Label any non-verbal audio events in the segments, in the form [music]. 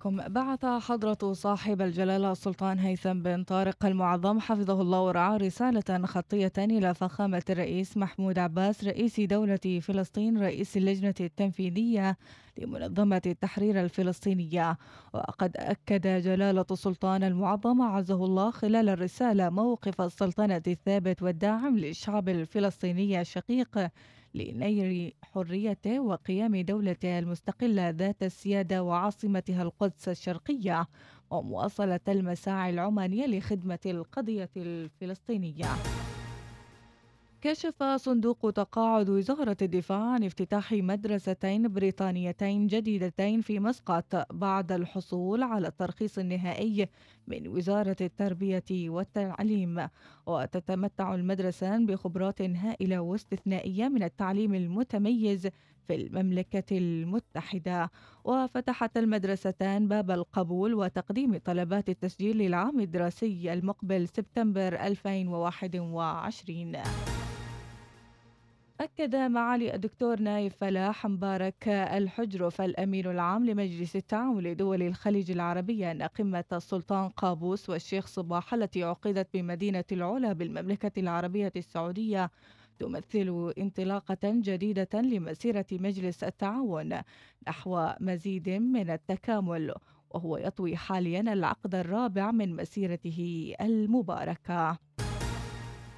بكم بعث حضرة صاحب الجلالة السلطان هيثم بن طارق المعظم حفظه الله ورعاه رسالة خطية إلى فخامة الرئيس محمود عباس رئيس دولة فلسطين رئيس اللجنة التنفيذية لمنظمة التحرير الفلسطينية. وقد أكد جلالة السلطان المعظم عزه الله خلال الرسالة موقف السلطنة الثابت والداعم للشعب الفلسطيني الشقيق لنيل حريته وقيام دولته المستقلة ذات السيادة وعاصمتها القدس الشرقية ومواصلة المساعي العمانية لخدمة القضية الفلسطينية. كشف صندوق تقاعد وزارة الدفاع عن افتتاح مدرستين بريطانيتين جديدتين في مسقط بعد الحصول على الترخيص النهائي من وزارة التربية والتعليم وتتمتع المدرسان بخبرات هائلة واستثنائية من التعليم المتميز في المملكة المتحدة. وفتحت المدرستان باب القبول وتقديم طلبات التسجيل للعام الدراسي المقبل سبتمبر 2021 أكد معالي الدكتور نايف فلاح مبارك الحجرف الأمين العام لمجلس التعاون لدول الخليج العربية أن قمة السلطان قابوس والشيخ صباح التي عقدت بمدينة العلا بالمملكة العربية السعودية تمثل انطلاقة جديدة لمسيرة مجلس التعاون نحو مزيد من التكامل وهو يطوي حاليا العقد الرابع من مسيرته المباركة.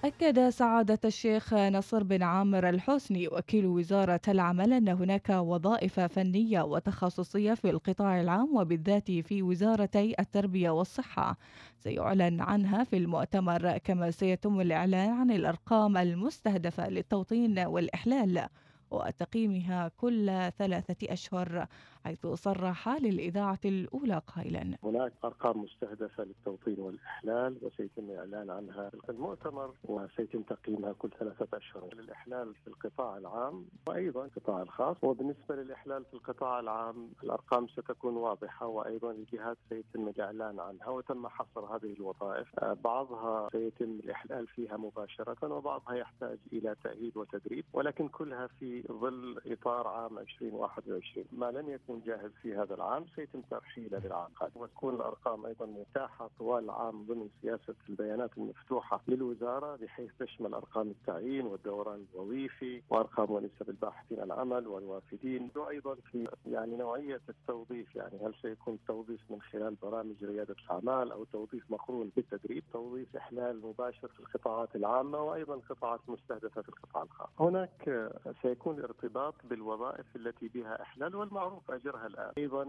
أكد سعادة الشيخ نصر بن عامر الحسني وكيل وزارة العمل أن هناك وظائف فنية وتخصصية في القطاع العام وبالذات في وزارتي التربية والصحة. سيعلن عنها في المؤتمر كما سيتم الإعلان عن الأرقام المستهدفة للتوطين والإحلال وتقييمها كل ثلاثة أشهر. حيث صرح للإذاعة الأولى قائلا. هناك أرقام مستهدفة للتوطين والإحلال وسيتم الإعلان عنها في المؤتمر وسيتم تقييمها كل ثلاثة أشهر. للإحلال في القطاع العام وأيضا القطاع الخاص وبالنسبة للإحلال في القطاع العام الأرقام ستكون واضحة وأيضا الجهات سيتم الإعلان عنها وتم حصر هذه الوظائف. بعضها سيتم الإحلال فيها مباشرة وبعضها يحتاج إلى تأهيل وتدريب ولكن كلها في ظل إطار عام 2021 ما لم يكن يكون جاهز في هذا العام سيتم ترحيله للعام القادم وتكون الأرقام أيضا متاحة طوال العام ضمن سياسة البيانات المفتوحة للوزارة بحيث تشمل أرقام التعيين والدوران الوظيفي وأرقام ونسب الباحثين عن العمل والوافدين وأيضا في يعني نوعية التوظيف يعني هل سيكون توظيف من خلال برامج ريادة الأعمال أو توظيف مقرون بالتدريب، توظيف إحلال مباشر في القطاعات العامة وأيضا قطاعات مستهدفة في القطاع الخاص. هناك سيكون ارتباط بالوظائف التي بها إحلال والمعروف اجرها الآن، أيضا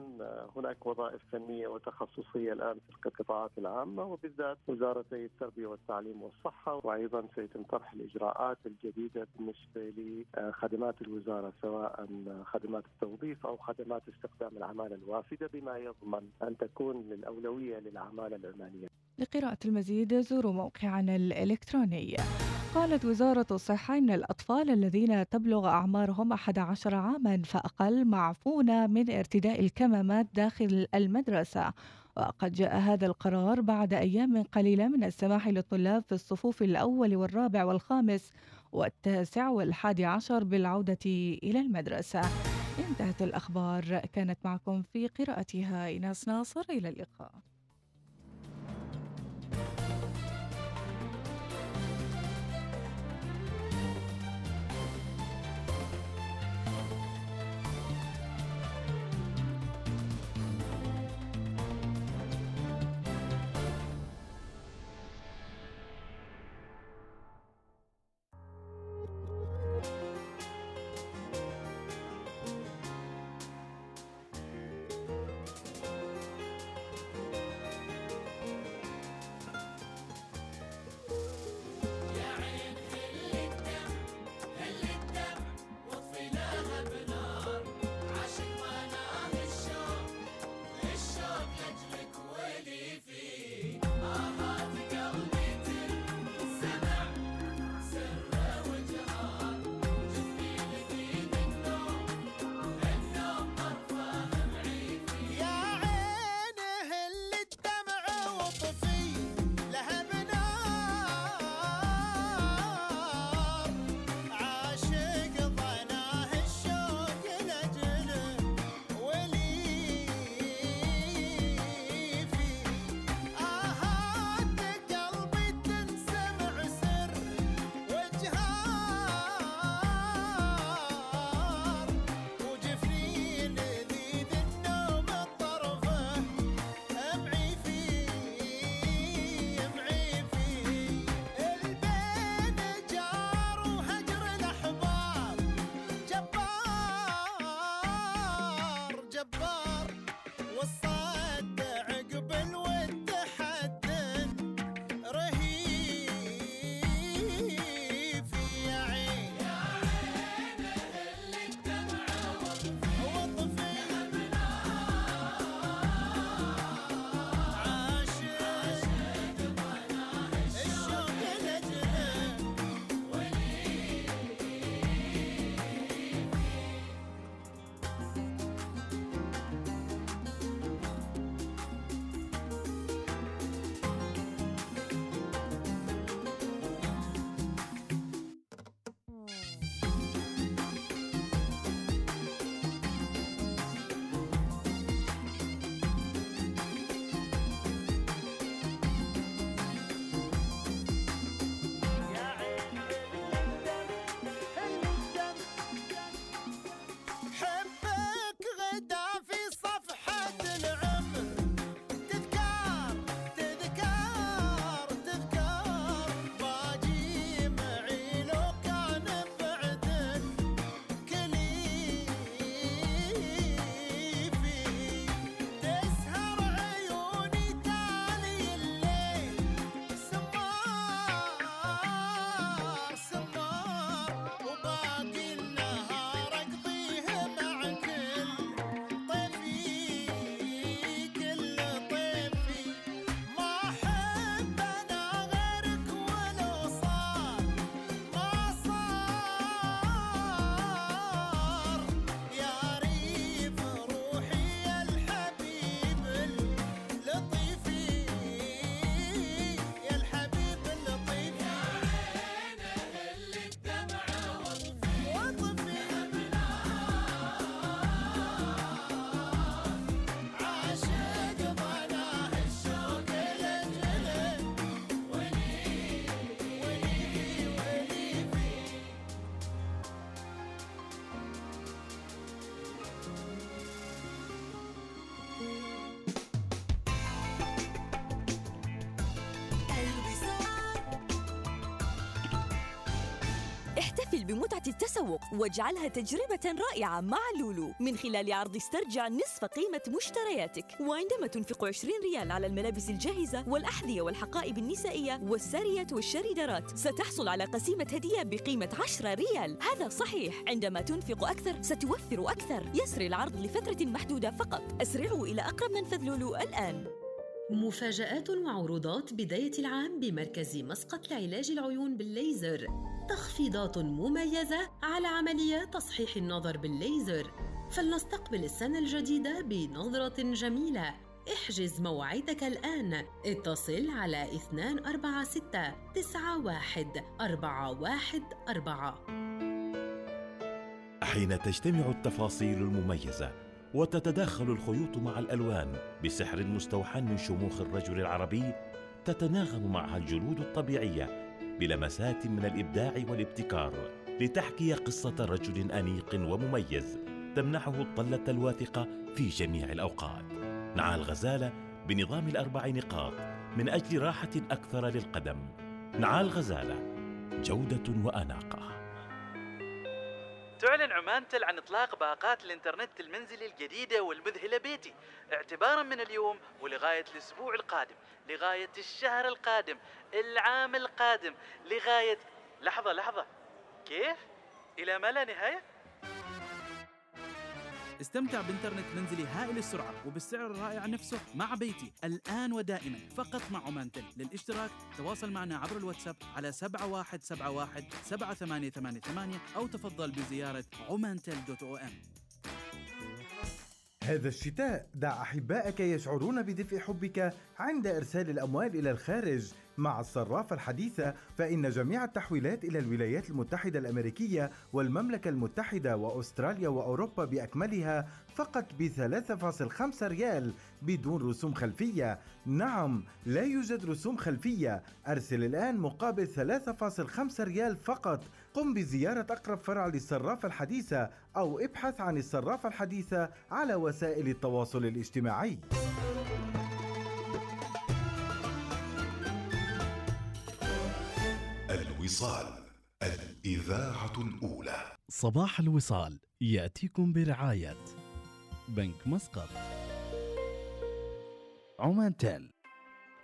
هناك وظائف فنية وتخصصية الآن في القطاعات العامة وبالذات وزارتي التربية والتعليم والصحة وأيضا سيتم طرح الإجراءات الجديدة بالنسبة لخدمات الوزارة سواء خدمات التوظيف أو خدمات استخدام العماله الوافدة بما يضمن أن تكون الاولويه للعماله العمانية. لقراءة المزيد زوروا موقعنا الإلكتروني. قالت وزارة الصحة إن الأطفال الذين تبلغ أعمارهم 11 عاما فأقل معفون من ارتداء الكمامات داخل المدرسة. وقد جاء هذا القرار بعد أيام قليلة من السماح للطلاب في الصفوف الأول والرابع والخامس والتاسع والحادي عشر بالعودة إلى المدرسة. انتهت الأخبار. كانت معكم في قراءتها إيناس ناصر. إلى اللقاء. بمتعة التسوق واجعلها تجربة رائعة مع لولو. من خلال عرض استرجع نصف قيمة مشترياتك. وعندما تنفق 20 ريال على الملابس الجاهزة والأحذية والحقائب النسائية والساريات والشريدرات ستحصل على قسيمة هدية بقيمة 10 ريال. هذا صحيح. عندما تنفق أكثر ستوفر أكثر. يسري العرض لفترة محدودة فقط. أسرعوا إلى أقرب منفذ لولو الآن. مفاجآت وعروضات بداية العام بمركز مسقط لعلاج العيون بالليزر. تخفيضات مميزة على عمليات تصحيح النظر بالليزر. فلنستقبل السنة الجديدة بنظرة جميلة. احجز موعدك الآن. اتصل على 246 91 414 حين تجتمع التفاصيل المميزة وتتداخل الخيوط مع الألوان بسحر مستوحى من شموخ الرجل العربي تتناغم معها الجلود الطبيعية بلمسات من الإبداع والابتكار لتحكي قصة رجل أنيق ومميز تمنحه الطلة الواثقة في جميع الأوقات. نعى الغزالة بنظام الأربع نقاط من أجل راحة أكثر للقدم. نعى الغزالة جودة وأناقة. تعلن عمانتل عن إطلاق باقات الإنترنت المنزلي الجديدة والمذهلة بيتي اعتبارا من اليوم ولغاية الأسبوع القادم لغاية الشهر القادم العام القادم لغاية لحظة لحظة كيف؟ إلى ما لا نهاية؟ استمتع بإنترنت منزلي هائل السرعة وبالسعر الرائع نفسه مع بيتي. الآن ودائما فقط مع عمانتل للاشتراك تواصل معنا عبر الواتساب على 7171 7888 أو تفضل بزيارة عمانتل دوت أو إم. هذا الشتاء دع أحبائك يشعرون بدفء حبك عند إرسال الأموال إلى الخارج. مع الصرافة الحديثة فإن جميع التحويلات إلى الولايات المتحدة الأمريكية والمملكة المتحدة وأستراليا وأوروبا بأكملها فقط ب 3.5 ريال بدون رسوم خلفية. نعم لا يوجد رسوم خلفية. أرسل الآن مقابل 3.5 ريال فقط قم بزيارة أقرب فرع للصرافة الحديثة أو ابحث عن الصرافة الحديثة على وسائل التواصل الاجتماعي. الوصال الإذاعة الأولى. صباح الوصال يأتيكم برعاية بنك مسقط. عمان تيل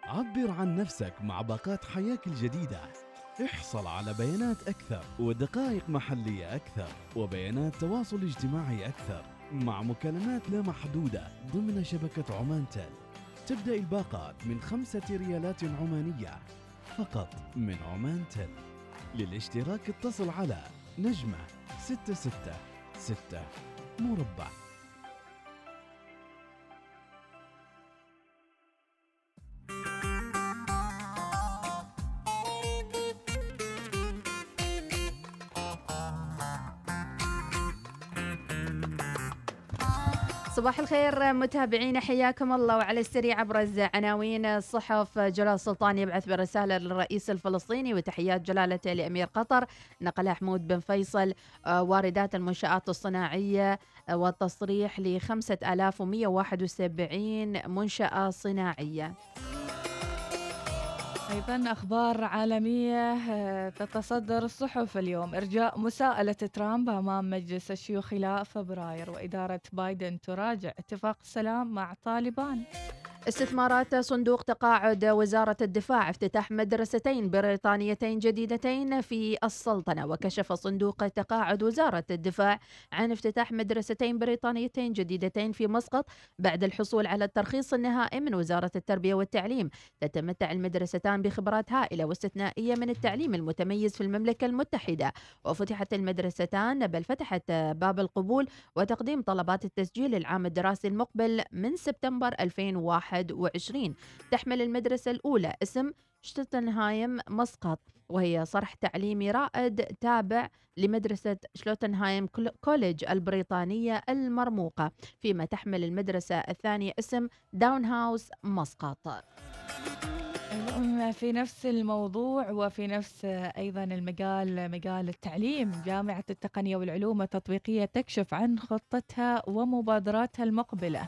عبر عن نفسك مع باقات حياك الجديدة. احصل على بيانات أكثر ودقائق محلية أكثر وبيانات تواصل اجتماعي أكثر مع مكالمات لا محدودة ضمن شبكة عمان تيل تبدأ الباقات من خمسة ريالات عمانية فقط من عمان تل للاشتراك اتصل على نجمة ستة ستة ستة مربع. صباح الخير متابعينا حياكم الله. وعلى السريع ابرز عناوين الصحف جلال السلطان يبعث برسالة للرئيس الفلسطيني وتحيات جلالته لأمير قطر نقل حمود بن فيصل. آه، واردات المنشآت الصناعية آه، والتصريح ل 5171 منشأة صناعية. أيضا أخبار عالمية آه، تتصدر الصحف اليوم. إرجاء مساءلة ترامب أمام مجلس الشيوخ خلال فبراير وإدارة بايدن تراجع اتفاق السلام مع طالبان. استثمارات صندوق تقاعد وزارة الدفاع افتتاح مدرستين بريطانيتين جديدتين في السلطنة وكشف صندوق تقاعد وزارة الدفاع عن افتتاح مدرستين بريطانيتين جديدتين في مسقط بعد الحصول على الترخيص النهائي من وزارة التربية والتعليم. تتمتع المدرستان بخبرات هائلة واستثنائية من التعليم المتميز في المملكة المتحدة. وفتحت المدرستان بل فتحت باب القبول وتقديم طلبات التسجيل العام الدراسي المقبل من سبتمبر 2001 21 تحمل المدرسة الأولى اسم شلتنهام مسقط وهي صرح تعليمي رائد تابع لمدرسة شلتنهام كوليج البريطانية المرموقة فيما تحمل المدرسة الثانية اسم داون هاوس مسقط. في نفس الموضوع وفي نفس أيضا المجال مجال التعليم جامعة التقنية والعلوم التطبيقية تكشف عن خطتها ومبادراتها المقبلة.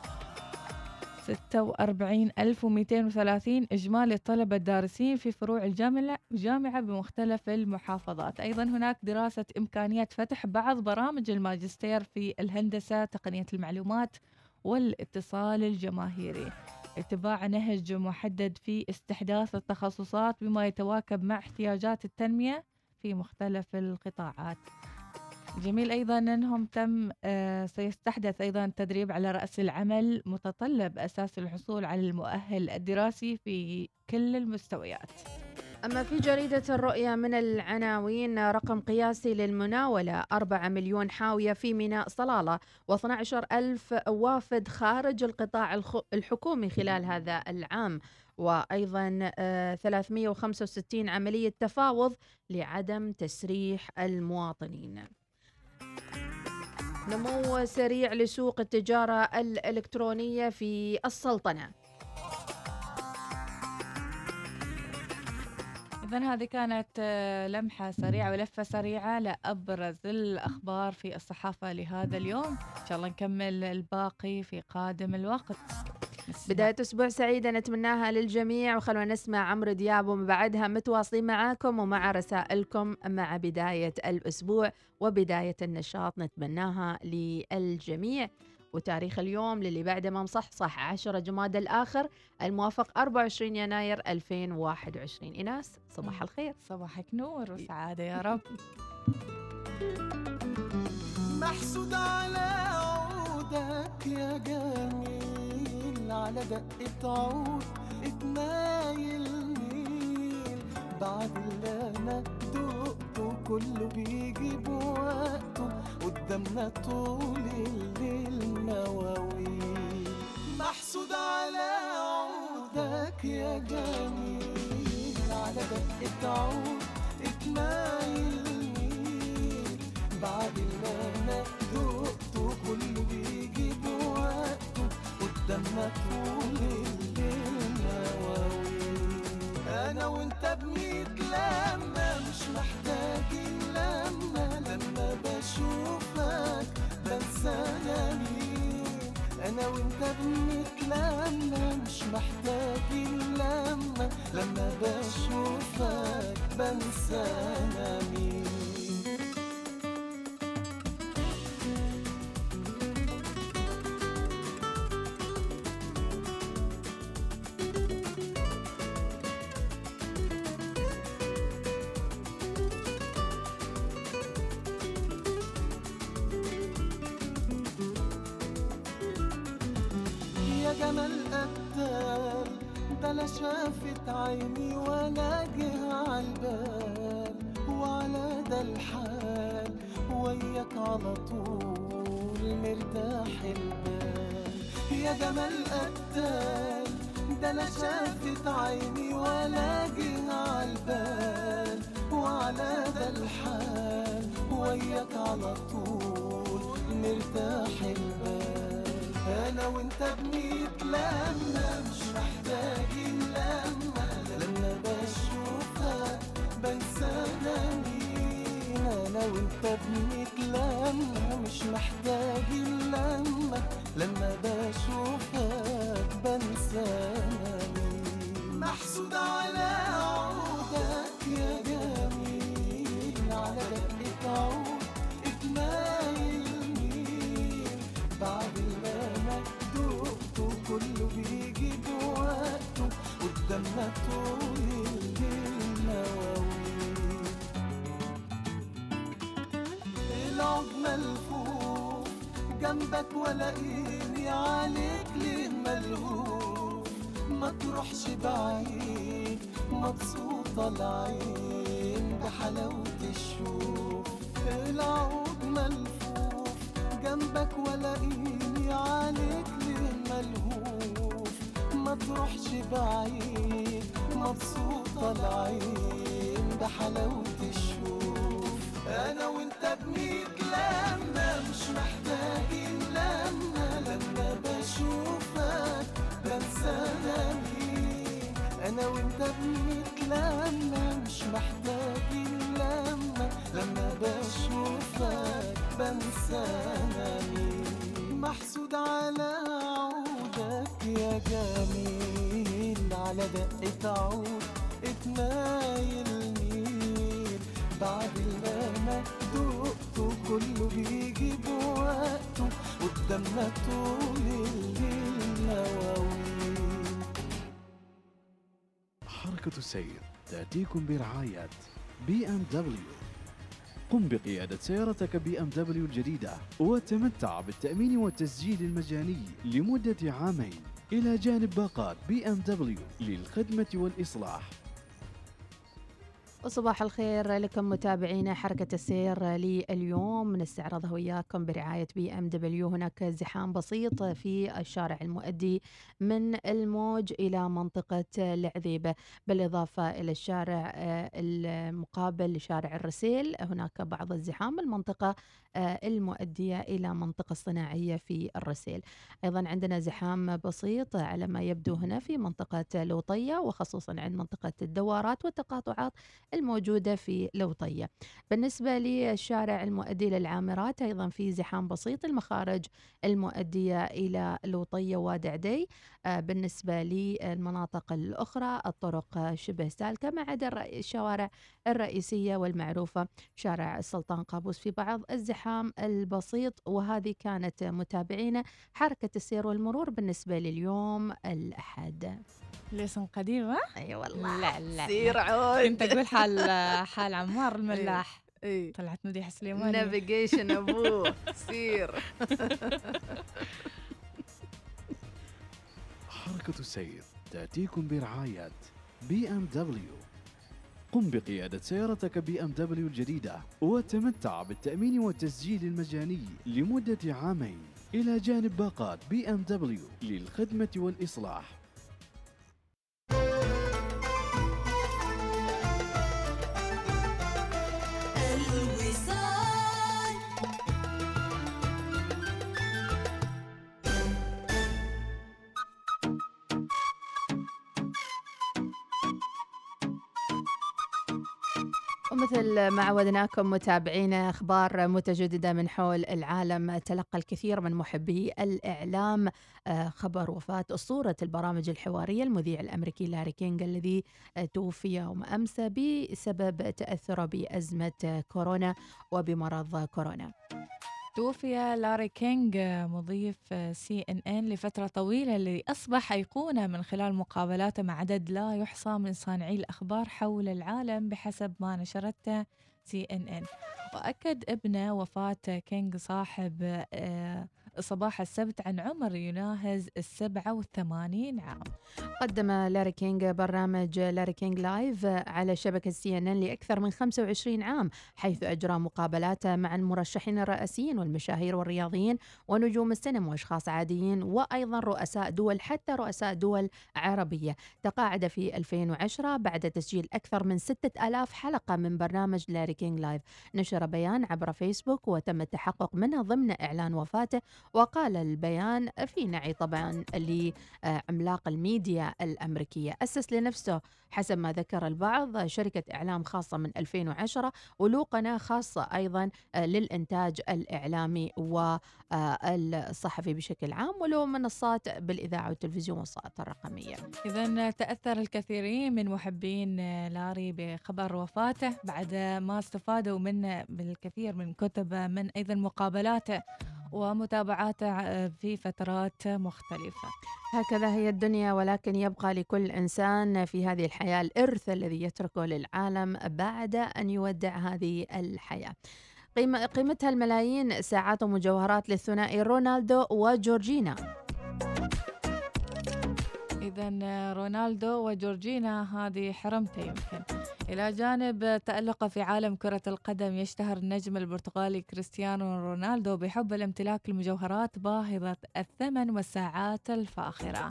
46230 إجمالي الطلبة الدارسين في فروع الجامعة الجامعة بمختلف المحافظات. أيضا هناك دراسة إمكانيات فتح بعض برامج الماجستير في الهندسة تقنية المعلومات والاتصال الجماهيري. اتباع نهج محدد في استحداث التخصصات بما يتواكب مع احتياجات التنمية في مختلف القطاعات. جميل. أيضا أنهم تم آه، سيستحدث أيضا تدريب على رأس العمل متطلب أساس الحصول على المؤهل الدراسي في كل المستويات. أما في جريدة الرؤيا من العناوين رقم قياسي للمناولة 4 مليون حاوية في ميناء صلالة و12 ألف وافد خارج القطاع الحكومي خلال هذا العام. وأيضا 365 آه، عملية تفاوض لعدم تسريح المواطنين. نمو سريع لسوق التجارة الإلكترونية في السلطنة. إذا هذه كانت آه، لمحة سريعة ولفة سريعة لأبرز الأخبار في الصحافة لهذا اليوم. إن شاء الله نكمل الباقي في قادم الوقت. بداية أسبوع سعيدة نتمناها للجميع وخلونا نسمع عمرو دياب ومن بعدها متواصلين معاكم ومع رسائلكم مع بداية الأسبوع وبداية النشاط نتمناها للجميع. وتاريخ اليوم للي بعده ما مصحصح 10 جماد الآخر الموافق 24 يناير 2021 إناس صباح الخير. صباحك نور وسعادة يا رب. [laughs] محسود على عودك يا جميل. على دقة عود اتنايل ميل. بعد اللي أنا دقته كله بيجي بوقته قدامنا طول الليل مواويل. محسود على عودك يا جميل. على دقة عود اتنايل وانت بنتلمى مش محتاجين لما لما بشوفك بنسى أنا وإنت بنتلمى مش محتاجين لما لما بشوفك بنسى مين العود ملفوف. جنبك ولاقيني عليك ليه ملهوف. ما تروحش بعيد مبسوطة العين بحلاوة الشوف. العود حركة السير تأتيكم برعاية بي إم دبليو. قم بقيادة سيارتك بي إم دبليو الجديدة وتمتع بالتأمين والتسجيل المجاني لمدة عامين. إلى جانب باقات بي إم دبليو للخدمة والإصلاح. وصباح الخير لكم متابعينا حركة السير لليوم. نستعرضها وياكم برعاية بي ام دبليو هناك زحام بسيط في الشارع المؤدي من الموج إلى منطقة العذيبة. بالإضافة إلى الشارع آه، المقابل لشارع الرسيل هناك بعض الزحام المنطقة آه، المؤدية إلى منطقة صناعية في الرسيل. أيضا عندنا زحام بسيط على ما يبدو هنا في منطقة لوطية وخصوصا عند منطقة الدوارات والتقاطعات الموجودة في لوطية. بالنسبة للشارع المؤدي للعامرات أيضا في زحام بسيط المخارج المؤدية إلى لوطية وادعدي آه، بالنسبة للمناطق الأخرى الطرق شبه سالكة ما عدا الشوارع الرئيسية والمعروفة. شارع السلطان قابوس في بعض الزحام البسيط وهذه كانت متابعينا حركة السير والمرور بالنسبة لليوم الأحد. الاسم قديم ها؟ أي والله. لا لا سير. عود. كنت أقول حال حال عمار [laughs] الملاح. اي طلعت مديحة سليماني. navigation [laughs] أبوه. سير. [laughs] حركة السير تأتيكم برعاية بي إم دبليو. قم بقيادة سيارتك بي إم دبليو الجديدة وتمتع بالتأمين والتسجيل المجاني لمدة عامين. إلى جانب باقات بي إم دبليو للخدمة والإصلاح. الوصال ومثل ما عودناكم متابعينا أخبار متجددة من حول العالم تلقى الكثير من محبي الإعلام آه، خبر وفاة أسطورة البرامج الحوارية المذيع الأمريكي لاري كينج الذي آه، توفي يوم أمس بسبب تأثره بأزمة كورونا وبمرض كورونا. توفي لاري كينج مضيف سي إن إن لفترة طويلة اللي أصبح أيقونة من خلال مقابلاته مع عدد لا يحصى من صانعي الأخبار حول العالم بحسب ما نشرته سي إن إن. وأكد ابنه وفاة كينج صاحب آه، صباح السبت عن عمر يناهز السبعة والثمانين عام. قدم لاري كينج برنامج لاري كينج live على شبكة سي إن إن لأكثر من 25 عام حيث أجرى مقابلات مع المرشحين الرئاسيين والمشاهير والرياضيين ونجوم السينما وأشخاص عاديين وأيضا رؤساء دول حتى رؤساء دول عربية. تقاعد في 2010 بعد تسجيل أكثر من 6000 حلقة من برنامج لاري كينج live. نشر بيان عبر فيسبوك وتم التحقق منه ضمن إعلان وفاته وقال البيان في نعي طبعا لعملاق الميديا الأمريكية. أسس لنفسه حسب ما ذكر البعض شركة إعلام خاصة من 2010 وله قناة خاصة أيضا للإنتاج الإعلامي والصحفي بشكل عام وله منصات بالإذاعة والتلفزيون والصالات الرقمية. إذا تأثر الكثيرين من محبين لاري بخبر وفاته بعد ما استفادوا منه بالكثير من كتبه من أيضا مقابلاته ومتابعاته في فترات مختلفة. هكذا هي الدنيا ولكن يبقى لكل إنسان في هذه الحياة الإرث الذي يتركه للعالم بعد أن يودع هذه الحياة. قيمتها الملايين ساعات ومجوهرات للثنائي رونالدو وجورجينا. إذا رونالدو وجورجينا هذه حرمته يمكن. إلى جانب تألقه في عالم كرة القدم يشتهر النجم البرتغالي كريستيانو رونالدو بحب الامتلاك المجوهرات باهظة الثمن والساعات الفاخرة.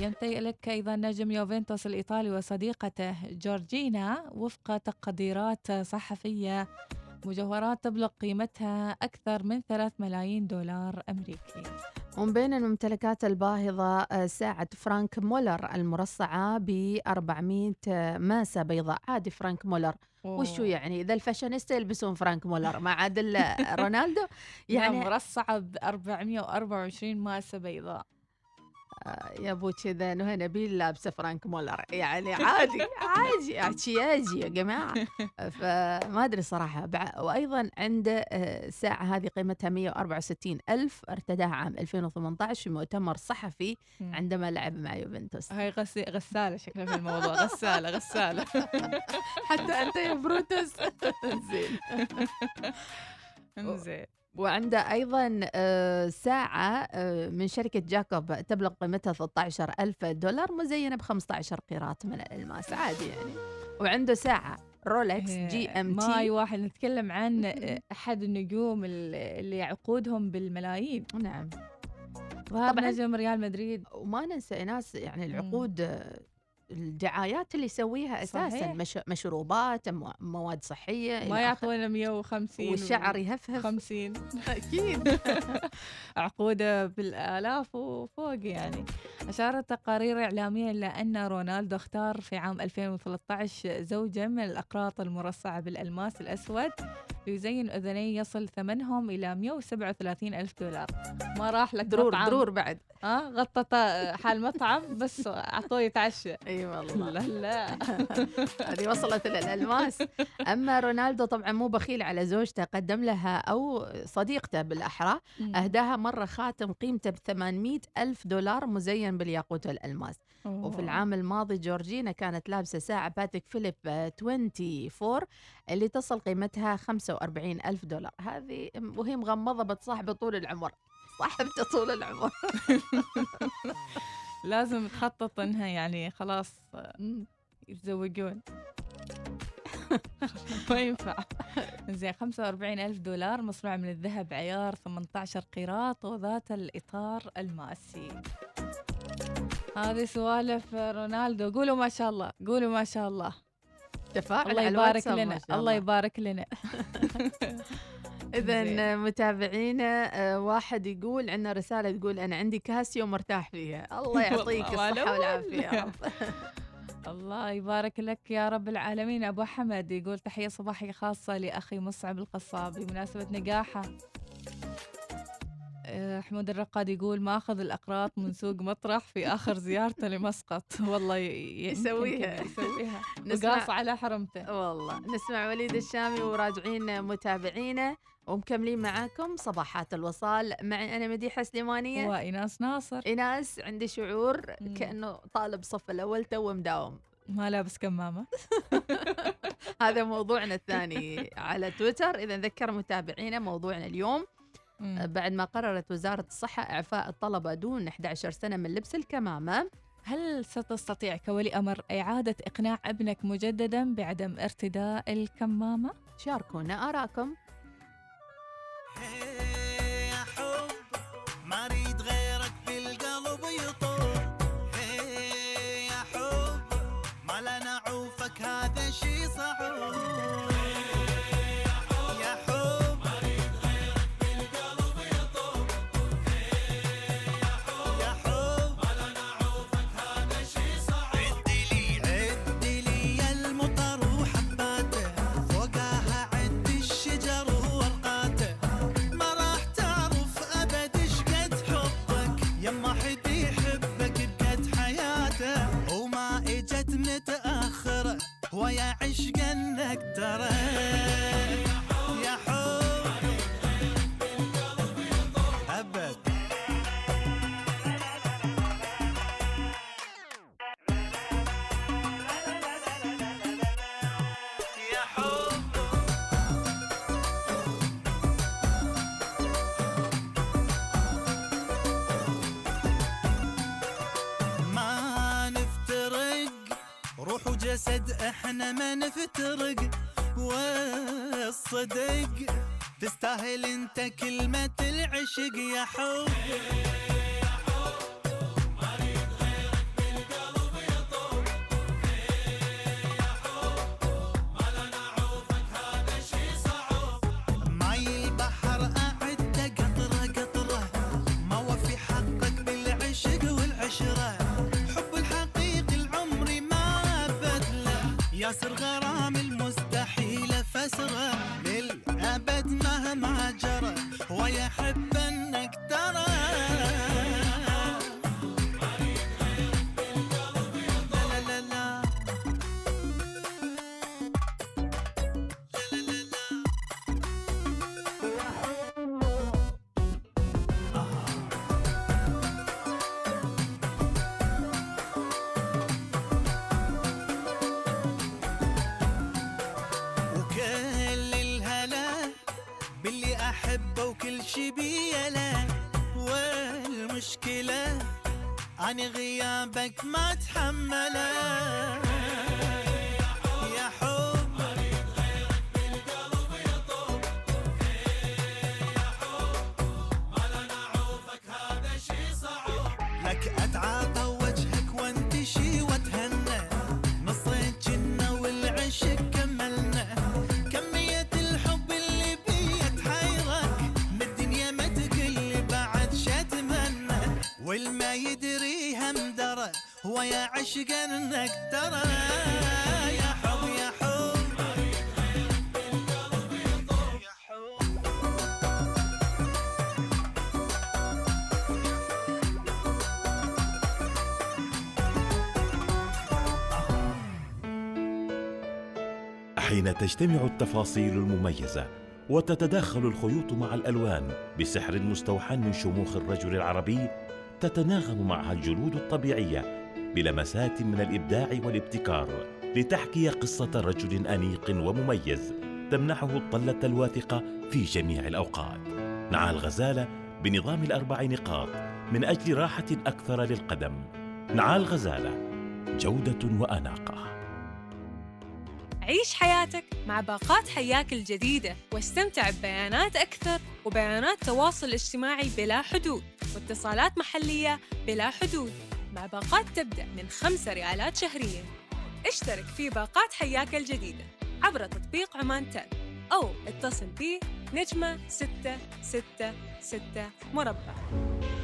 يمتلك أيضا نجم يوفنتوس الإيطالي وصديقته جورجينا وفق تقديرات صحفية. مجوهرات تبلغ قيمتها أكثر من 3 ملايين دولار أمريكي. ومن بين الممتلكات الباهظة آه، ساعة فرانك مولر المرصعة ب 400 ماسة بيضاء. عادي فرانك مولر. وشو. يعني؟ إذا الفاشينيستا يلبسون فرانك مولر ما عاد [laughs] رونالدو. يعني مرصعة ب 424 ماسة بيضاء. آه، يا أبو كذا نهى نبيل لابسه فرانك مولر. يعني عادي عادي احتياجي يا جماعة. فما أدري صراحة. وأيضا عنده آه، ساعة هذه قيمتها 164 ألف ارتداها عام 2018 في مؤتمر صحفي. عندما لعب مع يوفنتوس. هاي غسالة شكلها في الموضوع. غسالة غسالة. [laughs] حتى أنت يا بروتس [laughs] زين. [laughs] زين. وعنده أيضا آه، ساعة آه، من شركة جاكوب تبلغ قيمتها 13 ألف دولار مزينة ب 15 قيراط من الالماس عادي يعني وعنده ساعة رولكس GMT واحد نتكلم عن [laughs] أحد النجوم ال- اللي عقودهم بالملايين نعم طبعا. نجم ريال مدريد وما ننسى ناس يعني. العقود الدعايات اللي يسويها أساسا صحيح. مش مشروبات مو- مواد صحية ما. يعطونا 150 والشعر يهفهف. 50 [laughs] أكيد. [laughs] عقودة بالآلاف وفوق يعني. أشارت تقارير إعلامية إلى أن رونالدو اختار في عام 2013 زوجه من الأقراط المرصعة بالألماس الأسود. ليزين اذنيه يصل ثمنهم إلى 137 ألف دولار. ما راح لك درور مطعم. درور بعد. ها غطت حال مطعم بس أعطوه يتعشى. إي والله. لا لا. [laughs] هذه وصلت إلى الألماس. أما رونالدو طبعا مو بخيل على زوجته قدم لها أو صديقته بالأحرى أهداها مرة خاتم قيمته ب 800 ألف دولار مزين بالياقوت والألماس. وفي العام الماضي جورجينا كانت لابسة ساعة باتيك فيليب آه، 24 اللي تصل قيمتها 45 ألف دولار. هذه وهي مغمضة بتصاحبة طول العمر. صاحبته طول العمر. [laughs] لازم تخطط إنها يعني خلاص يتزوجون. [laughs] ما ينفع. زين 45 ألف دولار مصنوع من الذهب عيار 18 قيراط وذات الإطار الماسي. هذه سوالف رونالدو. قولوا ما شاء الله قولوا ما شاء الله. تفاعل الله يبارك لنا شاء الله. يبارك لنا. إذا زين. متابعينا آه، واحد يقول عندنا رسالة تقول أنا عندي كاسيو مرتاح فيها. الله [laughs] يعطيك يا رب. [laughs] الله يبارك لك يا رب العالمين. أبو حمد يقول تحية صباحية خاصة لأخي مصعب القصاب بمناسبة نجاحه حمود الرقاد يقول ماخذ الأقراط من سوق مطرح في آخر زيارته لمسقط. والله يسويها. يسويها. [laughs] وقاص على حرمته. والله. نسمع وليد الشامي وراجعين متابعينا ومكملين معاكم صباحات الوصال. معي أنا مديحة سليمانية. وإناس ناصر. إناس عندي شعور مم. كأنه طالب صف الأول تو مداوم. ما لابس كمامة. [laughs] هذا موضوعنا الثاني على تويتر. إذا ذكر متابعينا موضوعنا اليوم. بعد ما قررت وزارة الصحة إعفاء الطلبة دون 11 سنة من لبس الكمامة. هل ستستطيع كولي أمر إعادة إقناع ابنك مجددا بعدم ارتداء الكمامة؟ شاركونا آراءكم. يا حب ويا عشق إحنا ما نفترق والصدق تستاهل أنت كلمة العشق يا حب. وش بيا له والمشكلة عن غيابك ما تحمله يا عشق إنك ترى يا حب يا حب. حين تجتمع التفاصيل المميزة وتتداخل الخيوط مع الألوان بسحر مستوحى من شموخ الرجل العربي تتناغم معها الجلود الطبيعية بلمسات من الإبداع والابتكار لتحكي قصة رجل أنيق ومميز تمنحه الطلة الواثقة في جميع الأوقات. نعى الغزالة بنظام الأربع نقاط من أجل راحة أكثر للقدم. نعى الغزالة جودة وأناقة. عيش حياتك مع باقات حياك الجديدة واستمتع ببيانات أكثر وبيانات تواصل اجتماعي بلا حدود. واتصالات محلية بلا حدود. مع باقات تبدأ من خمسة ريالات شهريا اشترك في باقات حياك الجديدة عبر تطبيق عمان تل أو اتصل بي نجمة ستة ستة ستة مربع.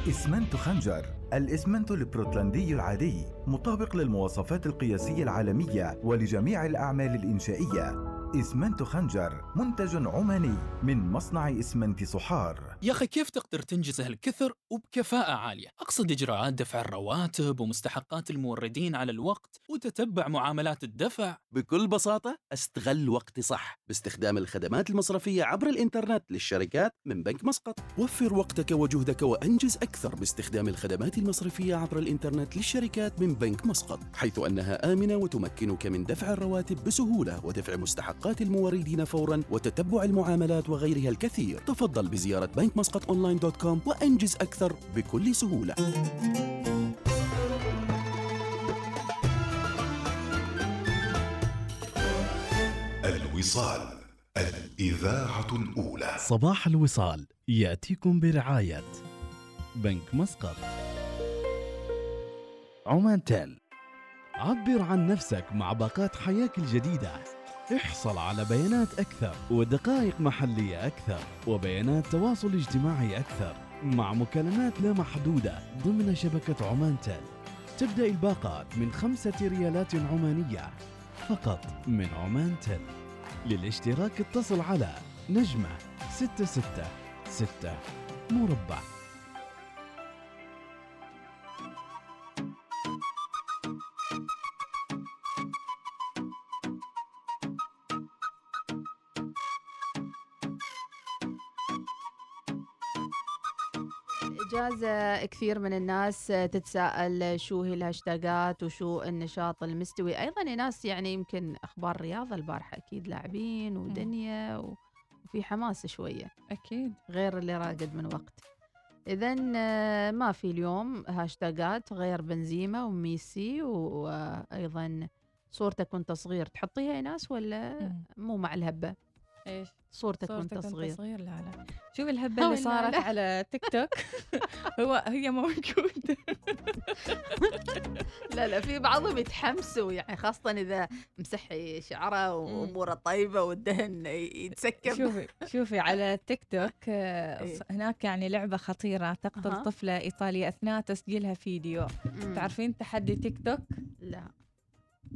إسمنت خنجر الإسمنت البروتلاندي العادي مطابق للمواصفات القياسية العالمية ولجميع الأعمال الإنشائية. إسمنت خنجر منتج عماني من مصنع إسمنت صحار يا أخي كيف تقدر تنجز هالكثر وبكفاءة عالية؟ أقصد إجراءات دفع الرواتب ومستحقات الموردين على الوقت وتتبع معاملات الدفع. بكل بساطة أستغل وقتي صح. باستخدام الخدمات المصرفية عبر الإنترنت للشركات من بنك مسقط. وفر وقتك وجهدك وأنجز أكثر باستخدام الخدمات المصرفية عبر الإنترنت للشركات من بنك مسقط حيث أنها آمنة وتمكنك من دفع الرواتب بسهولة ودفع مستحقات الموردين فورا وتتبع المعاملات وغيرها الكثير. تفضل بزيارة بنك مسقط online dot com وأنجز أكثر بكل سهولة. الوصال الإذاعة الأولى. صباح الوصال يأتيكم برعاية بنك مسقط. عمان تل عبر عن نفسك مع باقات حياك الجديدة. احصل على بيانات أكثر ودقائق محلية أكثر وبيانات تواصل اجتماعي أكثر مع مكالمات لا محدودة ضمن شبكة عمان تل. تبدأ الباقات من خمسة ريالات عمانية فقط من عمان تل. للاشتراك اتصل على نجمة ستة ستة ستة مربع. إجازة كثير من الناس تتساءل شو هي الهاشتاجات وشو النشاط المستوي. أيضا ناس يعني يمكن أخبار رياضة البارحة أكيد لاعبين ودنيا وفي حماس شوية. أكيد. غير اللي راقد من وقت. إذا ما في اليوم هاشتاجات غير بنزيما وميسي وأيضا صورتك وأنت صغير تحطيها يا ناس ولا مو مع الهبة؟ إيش؟ صورتك, صورتك وانت صغير. صغير؟ لا لا. شوف الهبة أو اللي صارت لا. على تيك توك. [laughs] هو هي موجودة. [laughs] لا لا في بعضهم يتحمسوا يعني خاصة إذا مسحي شعره وأموره طيبة والدهن يتسكب. شوفي شوفي على تيك توك آه، إيه. هناك يعني لعبة خطيرة تقتل أها. طفلة إيطالية أثناء تسجيلها فيديو. تعرفين تحدي تيك توك؟ لا.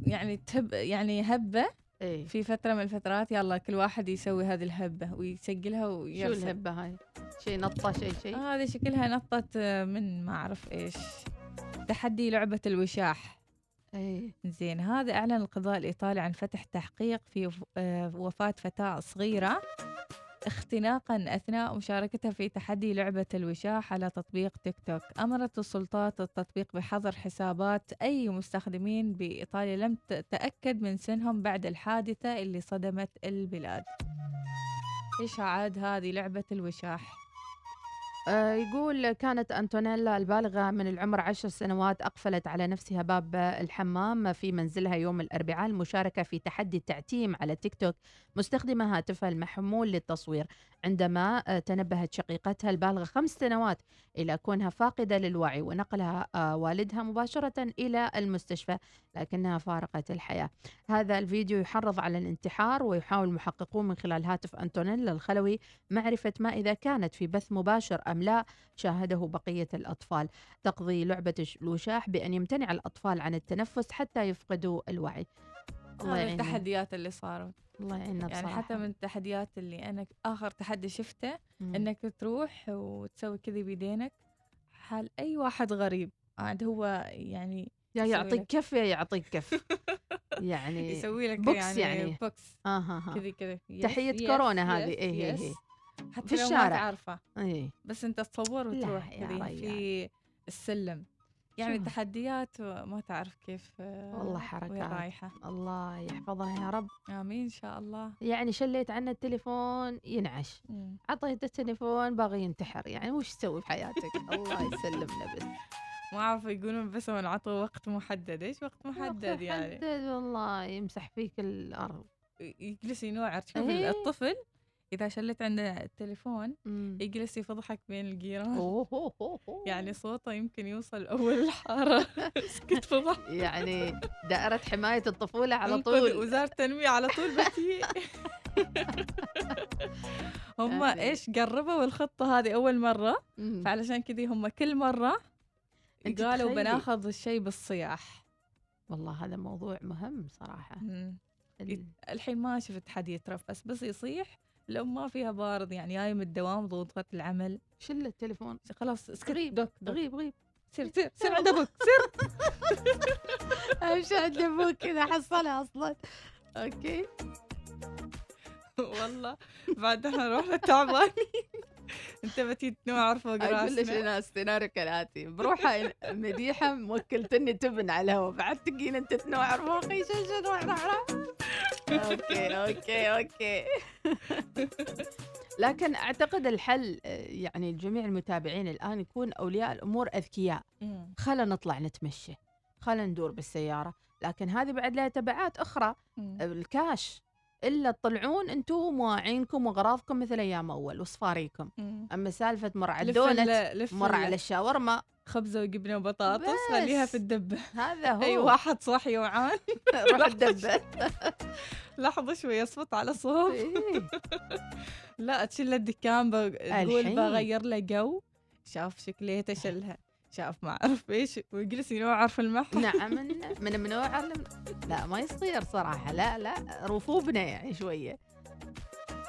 يعني تهب يعني هبة؟ إيه. في فترة من الفترات يلا كل واحد يسوي هذه الهبة ويسجلها شو ويرسل. الهبة هاي؟ شيء نطة شيء شيء آه هذه شكلها نطة من ما أعرف إيش. تحدي لعبة الوشاح. إيه. زين هذا أعلن القضاء الإيطالي عن فتح تحقيق في آه، وفاة فتاة صغيرة. اختناقا أثناء مشاركتها في تحدي لعبة الوشاح على تطبيق تيك توك. أمرت السلطات التطبيق بحظر حسابات أي مستخدمين بإيطاليا لم تتأكد من سنهم بعد الحادثة اللي صدمت البلاد. إيش عاد هذه لعبة الوشاح؟ يقول كانت أنتونيلا البالغة من العمر عشر سنوات أقفلت على نفسها باب الحمام في منزلها يوم الأربعاء المشاركة في تحدي التعتيم على تيك توك مستخدمة هاتفها المحمول للتصوير. عندما آه، تنبهت شقيقتها البالغة خمس سنوات إلى كونها فاقدة للوعي ونقلها آه، والدها مباشرة إلى المستشفى لكنها فارقت الحياة. هذا الفيديو يحرض على الانتحار ويحاول المحققون من خلال هاتف أنتونيلا الخلوي معرفة ما إذا كانت في بث مباشر أم لا شاهده بقية الأطفال تقضي لعبة الوشاح بأن يمتنع الأطفال عن التنفس حتى يفقدوا الوعي الله. التحديات اللي صارت الله يعيننا يعني بصراحة. حتى من التحديات اللي أنا آخر تحدي شفته مم. إنك تروح وتسوي كذي بيدينك حال أي واحد غريب عاد هو يعني يا يعطيك كف يا يعطيك كف [laughs] يعني يسوي لك box يعني, يعني box آه. كذي كذي تحية yes، كورونا هذه يس، إيه إيه yes. إيه. حتى في لو ما الشارع. تعرفه. إيه. بس انت تصور وتروح كذي ريال. في السلم. يعني؟ تحديات ما تعرف كيف آه، والله حركات. رايحة. الله يحفظها يا رب. آمين إن شاء الله. يعني شليت عنه التليفون ينعش. عطيته التليفون باغي ينتحر. يعني وش تسوي في حياتك؟ [laughs] الله يسلمنا بس. ما أعرف يقولون بس هو انعطوا وقت محدد. إيش وقت محدد يعني؟ محدد والله يمسح فيك الأرض. يجلس ينوعر شوف إيه. الطفل؟ إذا شلت عنده التليفون مم. يجلس يفضحك بين الجيران أوه. يعني صوته يمكن يوصل أول الحارة اسكت [laughs] فضح يعني دائرة حماية الطفولة على طول وزارة التنمية على طول بتي [laughs] هم. إيش قربوا الخطة هذه أول مرة مم. فعلشان كذي هم كل مرة قالوا. بناخذ الشيء بالصياح والله هذا موضوع مهم صراحة مم. ال- الحين ما شفت حد يترفس بس يصيح لو ما فيها بارد يعني جاي من الدوام ضغوطات العمل. شل التليفون. خلاص اسكت. غيب دوك دوك. غيب غيب سير سير سير عند أبوك سير. [laughs] اهم شيء عند أبوك كذا حصلها أصلا. أوكي. والله بعد إحنا رحنا تعبانين أنت بتي تنوعر فوق أقول لك راسنا أنا السيناريو كالآتي. بروحها [laughs] مديحة موكلتني تبن على الهواء. بعد تجينا أنت تنوعر فوقي شو شو روح روح روح. [laughs] okay okay okay. [laughs] لكن أعتقد الحل آه، يعني جميع المتابعين الآن يكون أولياء الأمور أذكياء. مم. خلنا نطلع نتمشى خلنا ندور بالسيارة. لكن هذه بعد لها تبعات أخرى مم. الكاش. إلا تطلعون أنتم مواعينكم واغراضكم مثل أيام أول وصفاريكم. أما سالفة مر على الدونت مر على الشاورما. خبزة وجبنة وبطاطس خليها. في الدبه هذا [laughs] هو. اي واحد صاحي وعان. [laughs] روح الدبه [laughs] لحظة شوي اصفط على صوب. إيه. لا تشيل الدكان بق- تقول الحين. بغير له جو. شاف شكليته شلها شاف ما أعرف إيش. ويجلس ينوعر في المحل. نعم. من من منوع لا ما يصير صراحة. لا لا رأفوا بنا يعني شوية.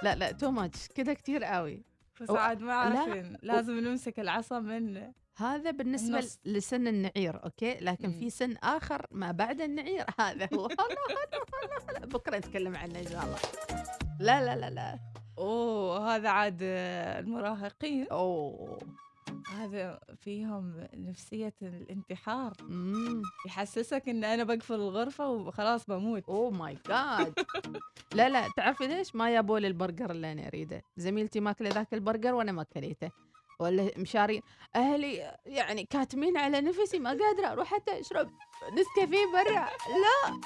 لا لا too much كذا كتير قوي. بس و- عاد ما. عارفين لازم نمسك العصا من هذا بالنسبة النص. لسن النعير OK؟ لكن في سن آخر ما بعد النعير. [laughs] هذا هو. بكرة نتكلم عنه إن شاء الله. لا لا لا لا. أوه هذا عاد المراهقين. أوه. هذا فيهم نفسية الانتحار. يحسسك إن أنا بقفل الغرفة وخلاص بموت. oh my God. لا لا تعرفي ليش؟ ما جابوا لي البرجر اللي أنا أريده. زميلتي ماكلة ذاك البرجر وأنا ما كليته ولا مشارين أهلي يعني كاتمين على نفسي ما قادرة أروح حتى أشرب نسكافيه برا. لا.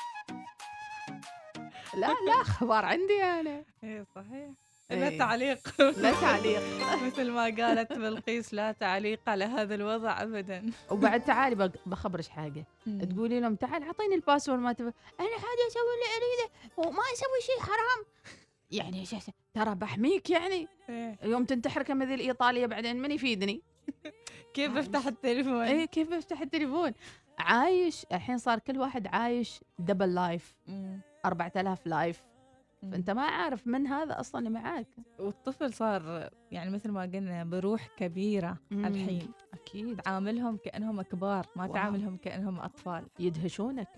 لا لا [laughs] أخبار عندي أنا. إيه صحيح. إيه. لا تعليق. لا تعليق. [laughs] مثل ما قالت بلقيس لا تعليق على هذا الوضع ابدا. وبعد [laughs] تعالي بخبرش حاجة. تقولي لهم تعال أعطيني الباسورد ما تبغى أنا حاجة أسوي اللي اريده وما أسوي شيء حرام. يعني؟ [laughs] ترى بحميك يعني إيه. يوم تنتحر كما ذي الإيطالية بعدين من يفيدني [laughs] كيف بفتح التليفون إيه كيف بفتح التليفون عايش الحين صار كل واحد عايش double life مم. 4000 life. فأنت ما عارف من هذا أصلا اللي معاك والطفل صار يعني مثل ما قلنا بروح كبيرة مم. الحين أكيد تعاملهم كأنهم كبار ما wow. تعاملهم كأنهم أطفال يدهشونك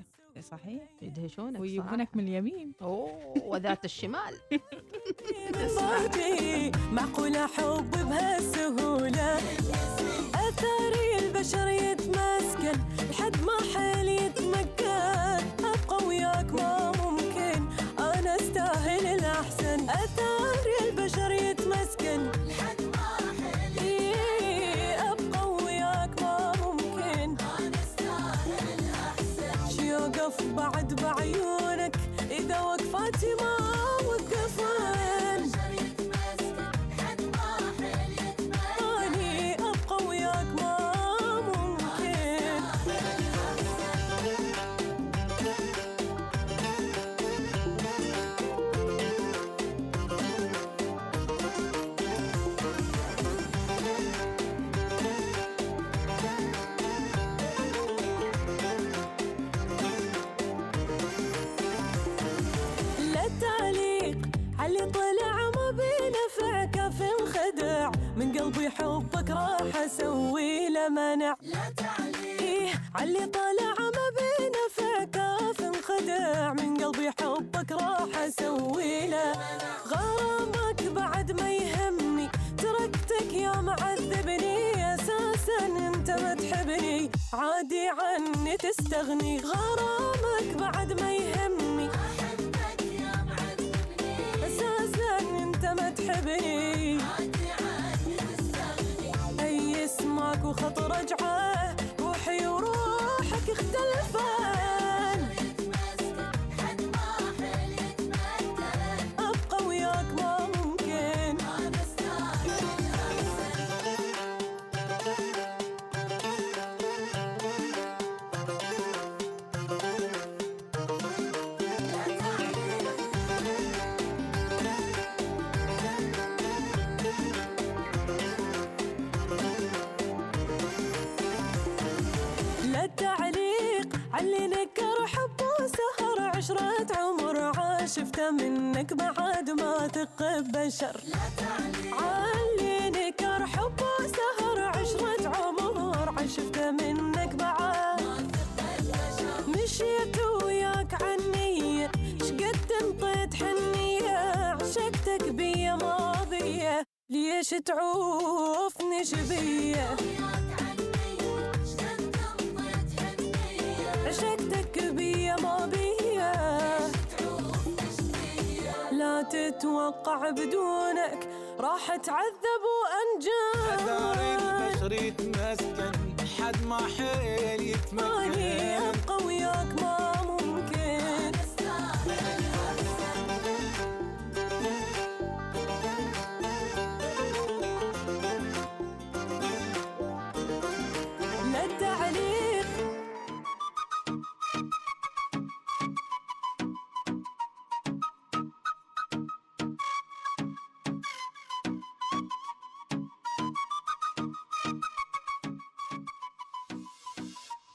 صحيح. يدهشونك ويجيبونك من اليمين. أوه وذات الشمال. صوتي [laughs] معقولة حب بهالسهولة أثاري البشر يتمسكن لحد ما حالي يتمكن. أبقى وياك ما قلبي حبك راح أسوي له منع. لا تعليق إيه علي طلع ما بينفع كاف انخدع. من قلبي حبك راح أسوي له غرامك بعد ما يهمني. تركتك يا معذبني أساسا أنت ما تحبني. عادي عني تستغني غرامك بعد ما يهمني. أساسا أنت ما تحبني. وخط رجعه روحي وروحك اختلفان منك بعد ما ثق بشر. علي نكر حب وسهر عشرة عمر. عشفته منك بعد. مشيت وياك عني شقد انطيت حنية. عشقتك بيا ماضية. ليش تعوفني شبية؟ تتوقع بدونك راح اتعذب اثار وانجان البشر يتمسكن حد ما حيل يتمكن.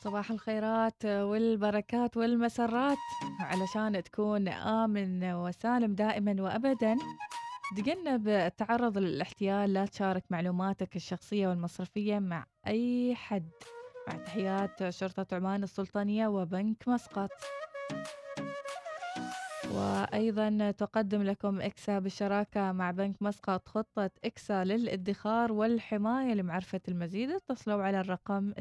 صباح الخيرات والبركات والمسرات. علشان تكون آمن وسالم دائما وأبدا تجنب التعرض للاحتيال لا تشارك معلوماتك الشخصية والمصرفية مع أي حد. مع تحيات شرطة عمان السلطانية وبنك مسقط. وأيضا تقدم لكم إكسا بالشراكة مع بنك مسقط خطة إكسا للإدخار والحماية لمعرفة المزيد. اتصلوا على الرقم 24032684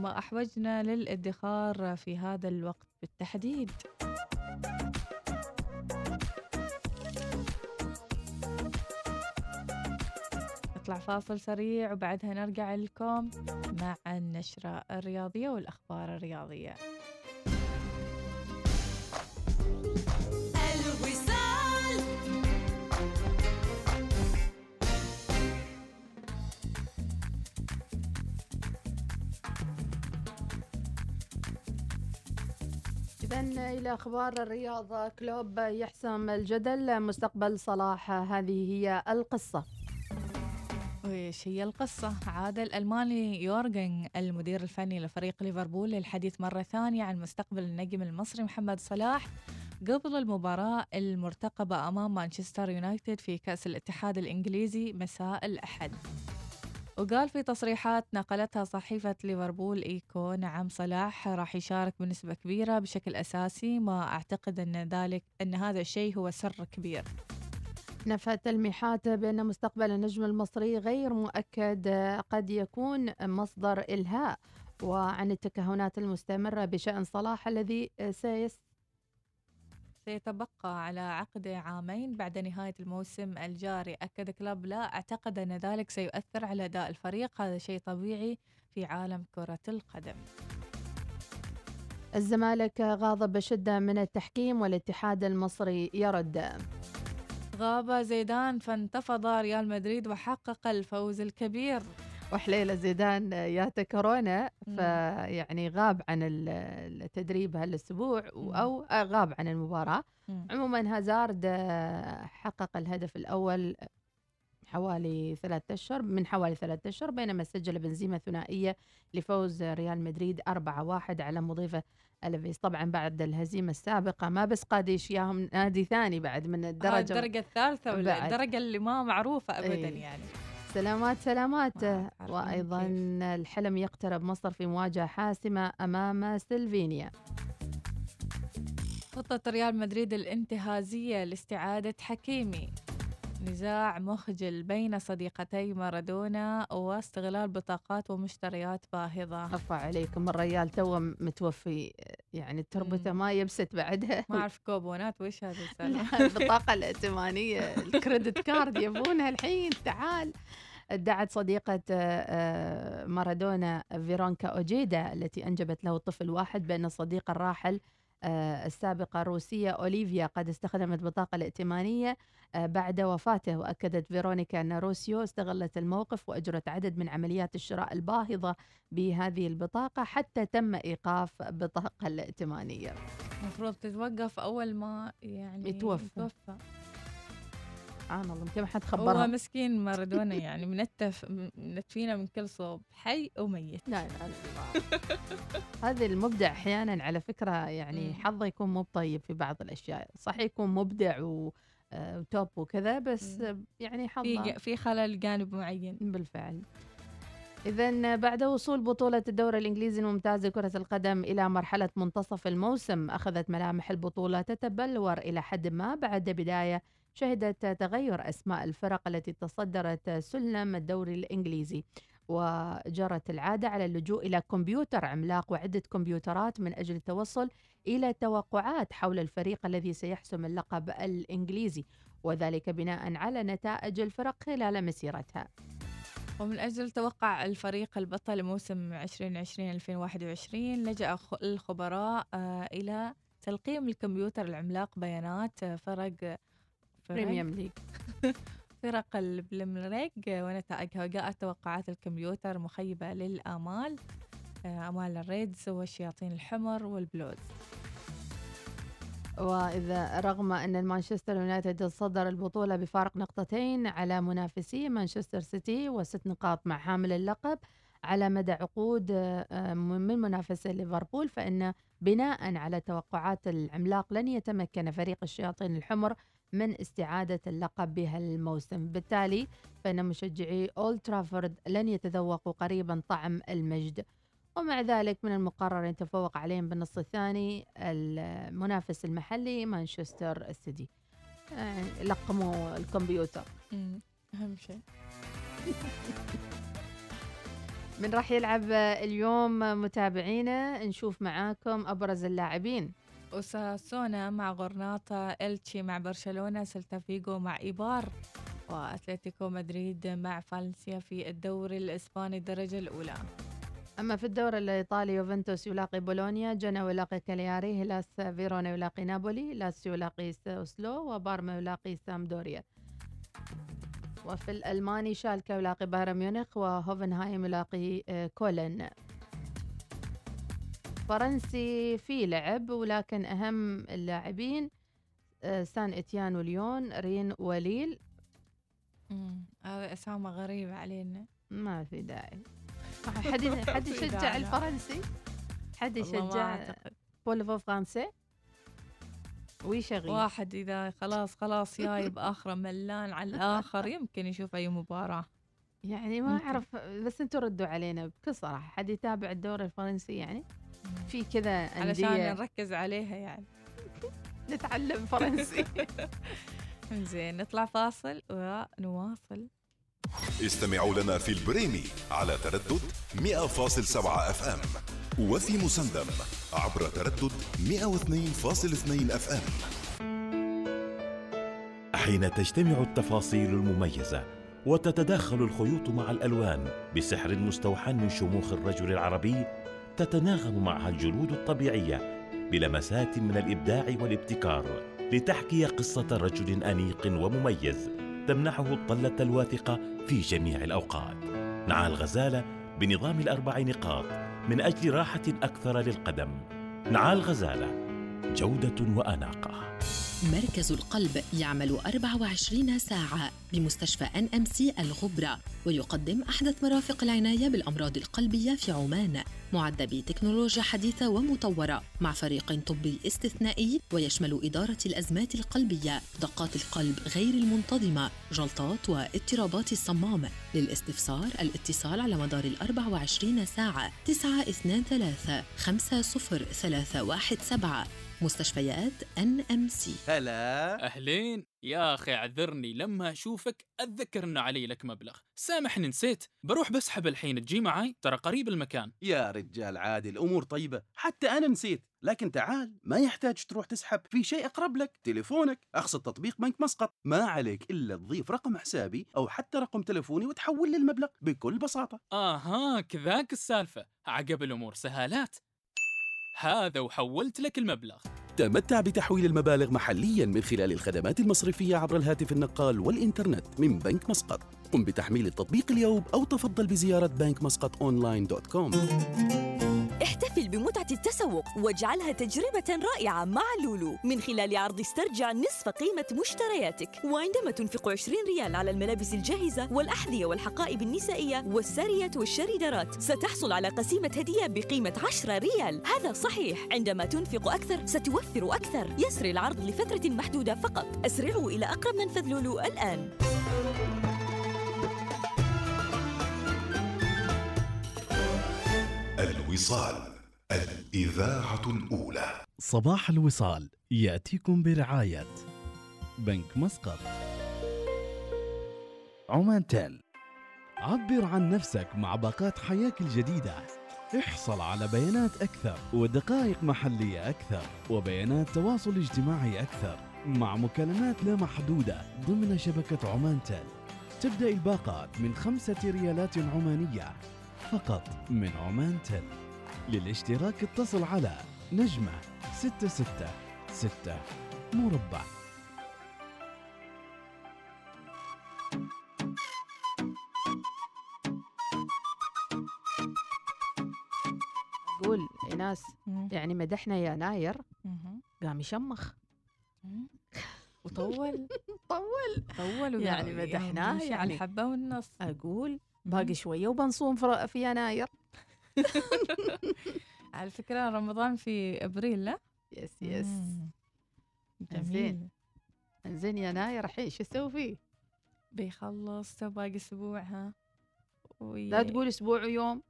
ما أحوجنا للإدخار في هذا الوقت بالتحديد. نطلع فاصل سريع وبعدها نرجع لكم مع النشرة الرياضية والأخبار الرياضية. إذا إلى أخبار الرياضة كلوب يحسم الجدل مستقبل صلاح. هذه هي القصة. وإيش هي القصة؟ عاد الألماني يورجن المدير الفني لفريق ليفربول للحديث مرة ثانية عن مستقبل النجم المصري محمد صلاح قبل المباراة المرتقبة أمام مانشستر يونايتد في كأس الاتحاد الإنجليزي مساء الأحد. وقال في تصريحات نقلتها صحيفة ليفربول إيكو نعم صلاح راح يشارك بنسبة كبيرة بشكل أساسي. ما أعتقد أن ذلك أن هذا الشيء هو سر كبير. نفت تلميحات بأن مستقبل النجم المصري غير مؤكد قد يكون مصدر إلهاء. وعن التكهنات المستمرة بشأن صلاح الذي سيس سيتبقى على عقد عامين بعد نهاية الموسم الجاري. أكد كلوب لا أعتقد أن ذلك سيؤثر على أداء الفريق. هذا شيء طبيعي في عالم كرة القدم. الزمالك غاضب بشدة من التحكيم والاتحاد المصري يرد. غاب زيدان فانتفض ريال مدريد وحقق الفوز الكبير وحليلة زيدان ياته كورونا. فيعني غاب عن ال- التدريب هالأسبوع. أو غاب عن المباراة مم. عموما هازارد آه، حقق الهدف الأول حوالي ثلاثة أشهر من حوالي ثلاثة أشهر بينما سجل بنزيما ثنائية لفوز ريال مدريد 4-1 على مضيفة الفيس طبعا بعد الهزيمة السابقة ما بس قاديش ياهم نادي ثاني بعد من الدرجة الدرجة الدرجة الثالثة ولا بعد. الدرجة اللي ما معروفة أبدا إيه. يعني. سلامات سلامات. عارفين وأيضا الحلم يقترب مصر في مواجهة حاسمة أمام سلفينيا. خطة ريال مدريد الانتهازية لاستعادة حكيمي. نزاع مخجل بين صديقتي مارادونا واستغلال بطاقات ومشتريات باهظة. عفا عليكم الريال تو متوفي يعني تربته ما يبست بعدها. ما أعرف كوبونات وش لا، البطاقة الائتمانية ال credit card يبونها الحين تعال. ادعت صديقة آه، آه، مارادونا فيرونيكا أوجيدا التي أنجبت له طفل واحد بأن الصديقة الراحل السابقة روسيو أوليفا قد استخدمت بطاقة الائتمانية آه، بعد وفاته وأكدت فيرونيكا أن روسيو استغلت الموقف وأجرت عدد من عمليات الشراء الباهظة بهذه البطاقة حتى تم إيقاف البطاقة الائتمانية المفروض تتوقف أول ما يعني يتوفى. يتوفى سبحان الله يمكن ما حد هو خبرها مسكين مارادونا يعني منتف منتفينا من كل صوب حي وميت لا لا لا. هذا المبدع أحيانا على فكرة يعني. حظه يكون مو طيب في بعض الأشياء. صح يكون مبدع و آه، وتوب وكذا بس. يعني في حظه ج- في خلل جانب معين. بالفعل. إذا بعد وصول بطولة الدوري الإنجليزي الممتاز لكرة القدم إلى مرحلة منتصف الموسم أخذت ملامح البطولة تتبلور إلى حد ما بعد بداية شهدت تغير أسماء الفرق التي تصدرت سلم الدوري الإنجليزي وجرت العادة على اللجوء إلى كمبيوتر عملاق وعدة كمبيوترات من أجل التوصل إلى توقعات حول الفريق الذي سيحسم اللقب الإنجليزي وذلك بناء على نتائج الفرق خلال مسيرتها. ومن أجل توقع الفريق البطل موسم 2020-2021 لجأ الخبراء آه، إلى تلقيم الكمبيوتر العملاق بيانات فرق- Premier League. [laughs] فرق ال Premier League ونتائجها وجاءت توقعات الكمبيوتر مخيبة للآمال. آه، آمال ال Reds والشياطين الحمر والبلوز وإذا رغم أن المانشستر يونايتد صدر البطولة بفارق نقطتين على منافسيه مانشستر سيتي وست نقاط مع حامل اللقب على مدى عقود آه، من منافسة ليفربول فإن بناء على توقعات العملاق لن يتمكن فريق الشياطين الحمر من استعادة اللقب بهالموسم. بالتالي فإن مشجعي أولد ترافورد لن يتذوقوا قريبا طعم المجد. ومع ذلك من المقرر أن يتفوق عليهم بالنصف الثاني المنافس المحلي مانشستر سيتي. يعني لقموا الكمبيوتر. أهم شيء. [laughs] من راح يلعب اليوم متابعينا. نشوف معاكم أبرز اللاعبين. أوساسونا مع غرناطة إلتشي مع برشلونة سلتا فيغو مع إيبار وأتلتيكو مدريد مع فالنسيا في الدوري الإسباني الدرجة الأولى. أما في الدوري الإيطالي يوفنتوس يلاقي بولونيا جنوا يلاقي كالياري هيلاس فيرونا يلاقي نابولي لاسيو يلاقي ساسولو وبارما يلاقي سامبدوريا. وفي الألماني شالكا يلاقي بايرن ميونخ وهوفنهايم يلاقي آه، كولن. فرنسي في لعب ولكن أهم اللاعبين آه، سان إتيان وليون رين وليل. هذا أسامة غريبة علينا. ما في داعي. [laughs] حد حد يشجع. الفرنسي؟ حد يشجع. بولفو فرنسي ويشغل واحد إذا خلاص خلاص جايب [laughs] آخره ملان على الآخر يمكن يشوف أي مباراة. يعني ما. أعرف بس أنتم ردوا علينا بكل صراحة. حد يتابع الدوري الفرنسي يعني؟ في كذا علشان انديه نركز عليها يعني. [laughs] نتعلم فرنسي. [laughs] زين نطلع فاصل ونواصل. استمعوا لنا في البريمي على تردد 100.7 أف أم وفي مسندم عبر تردد 102.2 أف أم. حين تجتمع التفاصيل المميزة وتتداخل الخيوط مع الألوان بسحر مستوحى من شموخ الرجل العربي تتناغم معها الجلود الطبيعية بلمسات من الإبداع والابتكار لتحكي قصة رجل أنيق ومميز تمنحه الطلة الواثقة في جميع الأوقات. نعى الغزالة بنظام الأربع نقاط من أجل راحة أكثر للقدم. نعى الغزالة جودة وأناقة. مركز القلب يعمل 24 ساعة بمستشفى ان ام سي الغبرة ويقدم أحدث مرافق العناية بالأمراض القلبية في عمان. معد بتكنولوجيا حديثة ومطورة مع فريق طبي استثنائي ويشمل إدارة الأزمات القلبية دقات القلب غير المنتظمة جلطات واضطرابات الصمام. للاستفسار الاتصال على مدار ال 24 ساعة 923 50317 مستشفيات NMC هلا. أهلين. يا أخي اعذرني لما أشوفك أتذكر إنه علي لك مبلغ. سامحني نسيت. بروح بسحب الحين تجي معي ترى قريب المكان. يا رجال عادي الأمور طيبة. حتى أنا نسيت. لكن تعال ما يحتاج تروح تسحب. في شيء أقرب لك. تليفونك. أقصد تطبيق بنك مسقط. ما عليك إلا تضيف رقم حسابي أو حتى رقم تليفوني وتحول لي المبلغ بكل بساطة. آها كذاك السالفة. عقب الأمور سهالات. هذا وحولت لك المبلغ. تمتع بتحويل المبالغ محليا من خلال الخدمات المصرفية عبر الهاتف النقال والإنترنت من بنك مسقط. قم بتحميل التطبيق اليوم أو تفضل بزيارة بنك مسقط online dot com. احتفل بمتعة التسوق واجعلها تجربة رائعة مع لولو. من خلال عرض استرجع نصف قيمة مشترياتك. وعندما تنفق 20 ريال على الملابس الجاهزة والأحذية والحقائب النسائية والساريات والشوريدارات ستحصل على قسيمة هدية بقيمة 10 ريال. هذا صحيح. عندما تنفق أكثر ستوفر أكثر. يسري العرض لفترة محدودة فقط. أسرعوا إلى أقرب منفذ لولو الآن. الوصال الإذاعة الأولى. صباح الوصال يأتيكم برعاية بنك مسقط. عمان تيل عبر عن نفسك مع باقات حياك الجديدة. احصل على بيانات أكثر ودقائق محلية أكثر وبيانات تواصل اجتماعي أكثر مع مكالمات لا محدودة ضمن شبكة عمان تيل. تبدأ الباقات من خمسة ريالات عمانية فقط من عمان تيل. للاشتراك اتصل على نجمة ستة ستة ستة مربع. أقول إيناس يعني مدحنا يناير قام يشمخ. وطول. [laughs] طول. طول يعني مدحناه يعني الحبة والنص. أقول باقي شوية وبنصوم في في يناير. [laughs] على فكرة رمضان في أبريل لا؟ yes yes جميل. زين يناير الحين شو أسوي فيه؟ بيخلص تو باقي أسبوع ها؟ وي... لا تقول أسبوع ويوم.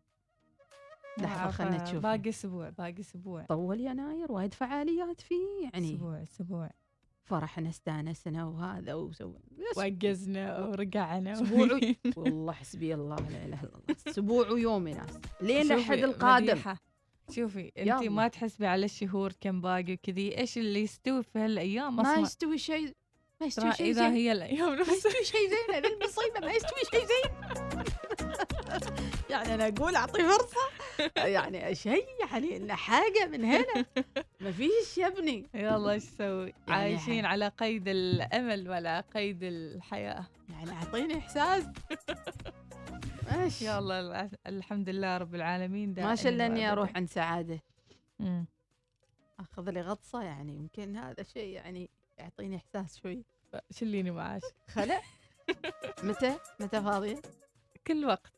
لحظة خلنا نشوف باقي أسبوع باقي أسبوع. طول يناير وايد فعاليات فيه يعني. أسبوع أسبوع. فرحنا استانسنا وهذا وسوي وقزنا ورجعنا أسبوع [laughs] والله حسبي الله لا إله إلا الله. أسبوع ويوم يا ناس. لين الأحد القادم. مديحة، شوفي انت. ما تحسبي على الشهور كم باقي وكذي. إيش اللي يستوي في هالأيام؟ ما أصلا يستوي شيء. ما يستوي شيء إذا هي الأيام. ما يستوي شيء زين. المصيبة. ما يستوي شيء زين. [laughs] يعني أنا أقول أعطي فرصة. يعني شيء يعني إن حاجة من هنا. ما فيش يا ابني. يلا إيش نسوي يعني عايشين على قيد الأمل ولا قيد الحياة. يعني أعطيني إحساس. ماشي يلا الحمد لله رب العالمين ما شلني. أروح عند سعادة. مم. أخذ لي غطسة يعني يمكن هذا شيء يعني يعطيني إحساس شوي. شليني معاش. خلع. [laughs] متى؟ متى فاضية؟ كل وقت.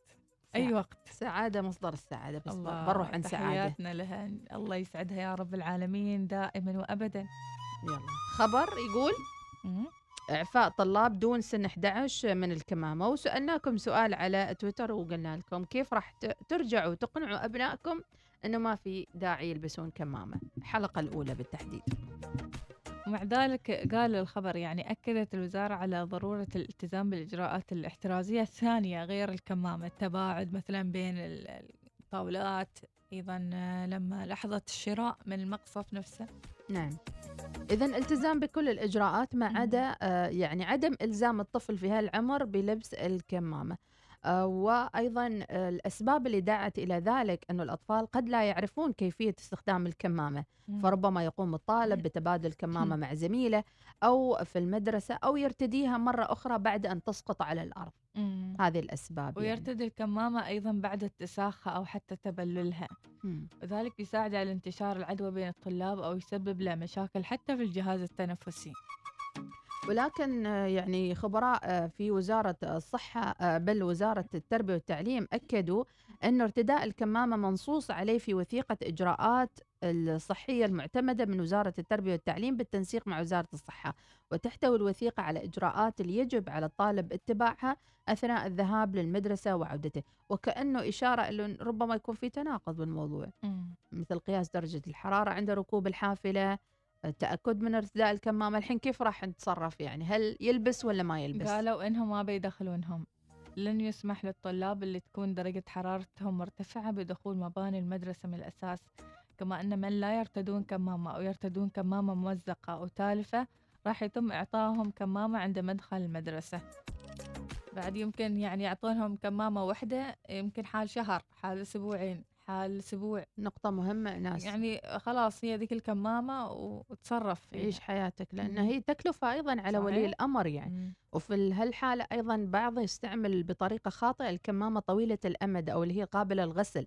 أي. وقت. سعادة مصدر السعادة بس الله بروح عند سعادة. تحياتنا لها. الله يسعدها يا رب العالمين دائما وابدا. يلا. خبر يقول مم. إعفاء طلاب دون سن 11 من الكمامة. وسألناكم سؤال على تويتر وقلنا لكم كيف راح ترجعوا تقنعوا أبنائكم أنه ما في داعي يلبسون كمامة. الحلقة الأولى بالتحديد. ومع ذلك قال الخبر يعني أكدت الوزارة على ضرورة الالتزام بالإجراءات الاحترازية الثانية غير الكمامة. التباعد مثلا بين ال- الطاولات أيضا آه، لما لحظة الشراء من المقصف نفسه. نعم. إذا التزام بكل الإجراءات ما عدا آه، يعني عدم إلزام الطفل في هالعمر بلبس الكمامة. آه، وأيضا آه، الأسباب اللي دعت إلى ذلك أنه الأطفال قد لا يعرفون كيفية استخدام الكمامة مم. فربما يقوم الطالب بتبادل كمامة مع زميله أو في المدرسة أو يرتديها مرة أخرى بعد أن تسقط على الأرض مم. هذه الأسباب يعني. ويرتدي الكمامة أيضا بعد اتساخها أو حتى تبللها. وذلك يساعد على انتشار العدوى بين الطلاب أو يسبب له مشاكل حتى في الجهاز التنفسي ولكن يعني خبراء آه، في وزارة الصحة آه، بل وزارة التربية والتعليم أكدوا أن ارتداء الكمامة منصوص عليه في وثيقة إجراءات الصحية المعتمدة من وزارة التربية والتعليم بالتنسيق مع وزارة الصحة. وتحتوي الوثيقة على إجراءات اللي يجب على الطالب اتباعها أثناء الذهاب للمدرسة وعودته. وكأنه إشارة أنه ربما يكون في تناقض بالموضوع. مثل قياس درجة الحرارة عند ركوب الحافلة التأكد من ارتداء الكمامة الحين كيف راح نتصرف يعني؟ هل يلبس ولا ما يلبس؟ قالوا إنهم ما بيدخلونهم. لن يسمح للطلاب اللي تكون درجة حرارتهم مرتفعة بدخول مباني المدرسة من الأساس كما أن من لا يرتدون كمامة أو يرتدون كمامة ممزقة أو تالفة راح يتم إعطائهم كمامة عند مدخل المدرسة. بعد يمكن يعني يعطونهم كمامة واحدة يمكن حال شهر حال أسبوعين. حال أسبوع نقطة مهمة ناس يعني خلاص هي ذيك الكمامة وتصرف فيها عيش حياتك لأن. هي تكلفة أيضا على ولي صحيح. الأمر يعني مم. وفي ال- هالحالة أيضا بعض يستعمل بطريقة خاطئة الكمامة طويلة الأمد أو اللي هي قابلة للغسل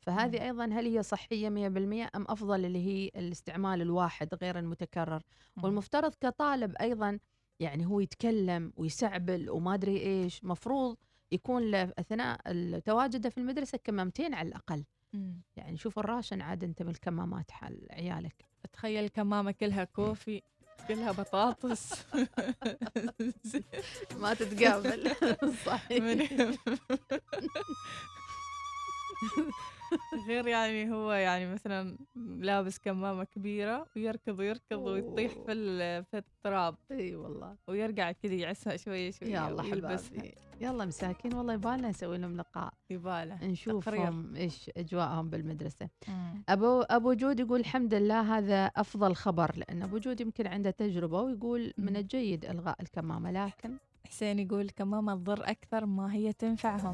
فهذه مم. أيضا هل هي صحية 100% أم أفضل اللي هي الاستعمال الواحد غير المتكرر مم. والمفترض كطالب أيضا يعني هو يتكلم ويسعبل وما أدري إيش مفروض يكون ال- تواجده في المدرسة كمامتين على الأقل. مم. يعني شوف الراشن عاد أنت بالكمامات حال عيالك. تخيل كمامة كلها كوفي كلها بطاطس. [laughs] ما تتقابل. [laughs] صحيح. [laughs] [laughs] غير يعني هو يعني مثلا لابس كمامة كبيرة ويركض ويركض ويطيح في في التراب إي والله. ويرجع كذا يعسها شوية شوية يا الله. حبايبي يلا مساكين والله يبالنا نسوي لهم لقاء. يباله نشوفهم إيش أجواءهم بالمدرسة. مم. أبو أبو جود يقول الحمد لله هذا أفضل خبر لأن أبو جود يمكن عنده تجربة ويقول من الجيد إلغاء الكمامة لكن حسين يقول الكمامة تضر أكثر ما هي تنفعهم.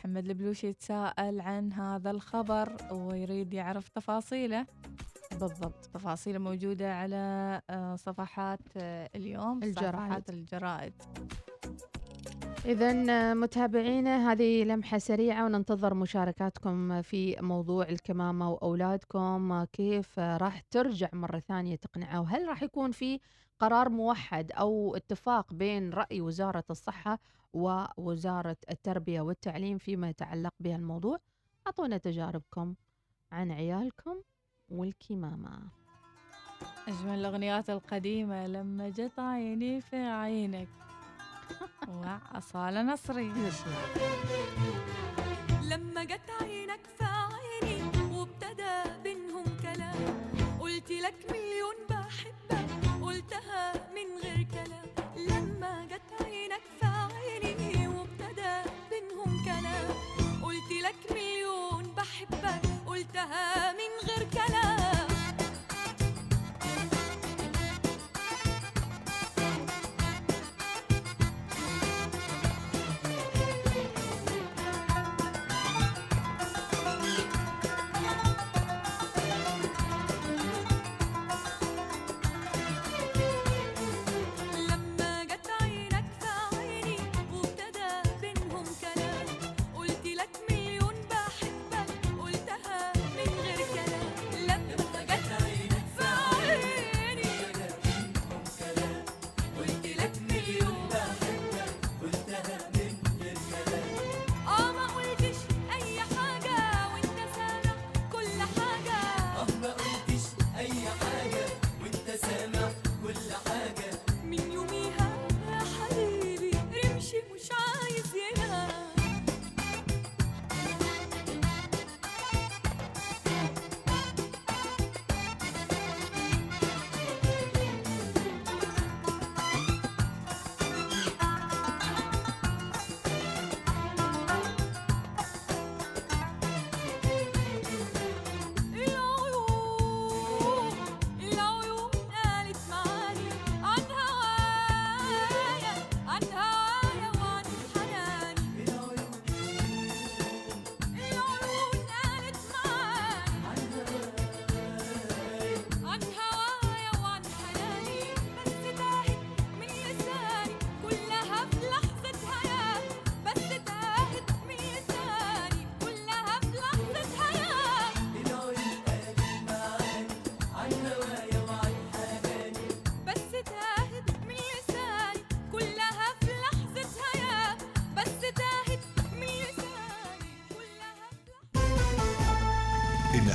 محمد البلوشي يتساءل عن هذا الخبر ويريد يعرف تفاصيله. بالضبط. تفاصيله موجودة على آه، صفحات آه، اليوم الجرائد. صفحات الجرائد. إذا متابعينا هذه لمحة سريعة وننتظر مشاركاتكم في موضوع الكمامة وأولادكم كيف راح ترجع مرة ثانية تقنعه؟ وهل راح يكون في قرار موحد أو اتفاق بين رأي وزارة الصحة ووزارة التربية والتعليم فيما يتعلق بهالموضوع؟ أعطونا تجاربكم عن عيالكم والكمامة. أجمل الأغنيات القديمة لما جت عيني في عينك. وأصالة نصري. لما جت عينك في عيني وابتدى بينهم كلام قلت لك مليون بحبك قلتها من غير كلام. لما جت عينك في عيني وابتدى بينهم كلام قلت لك مليون بحبك قلتها من غير كلام.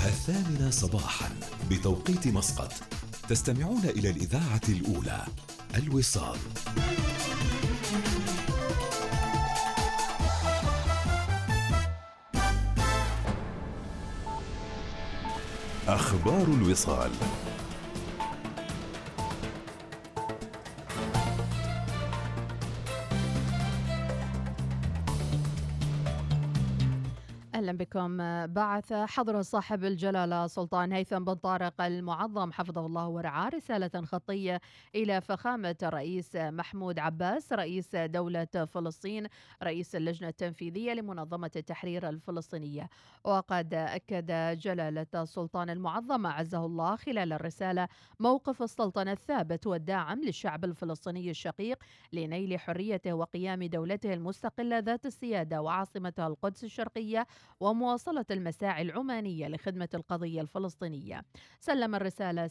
الثامنة صباحا بتوقيت مسقط. تستمعون إلى الإذاعة الأولى الوصال. أخبار الوصال. بكم بعث حضر صاحب الجلالة سلطان هيثم بن طارق المعظم حفظه الله ورعاه رسالة خطية إلى فخامة الرئيس محمود عباس رئيس دولة فلسطين رئيس اللجنة التنفيذية لمنظمة التحرير الفلسطينية. وقد أكد جلالة السلطان المعظم اعزه الله خلال الرسالة موقف السلطنة الثابت والداعم للشعب الفلسطيني الشقيق لنيل حريته وقيام دولته المستقلة ذات السيادة وعاصمتها القدس الشرقية ومواصلة المساعي العمانية لخدمة القضية الفلسطينية. سلم الرسالة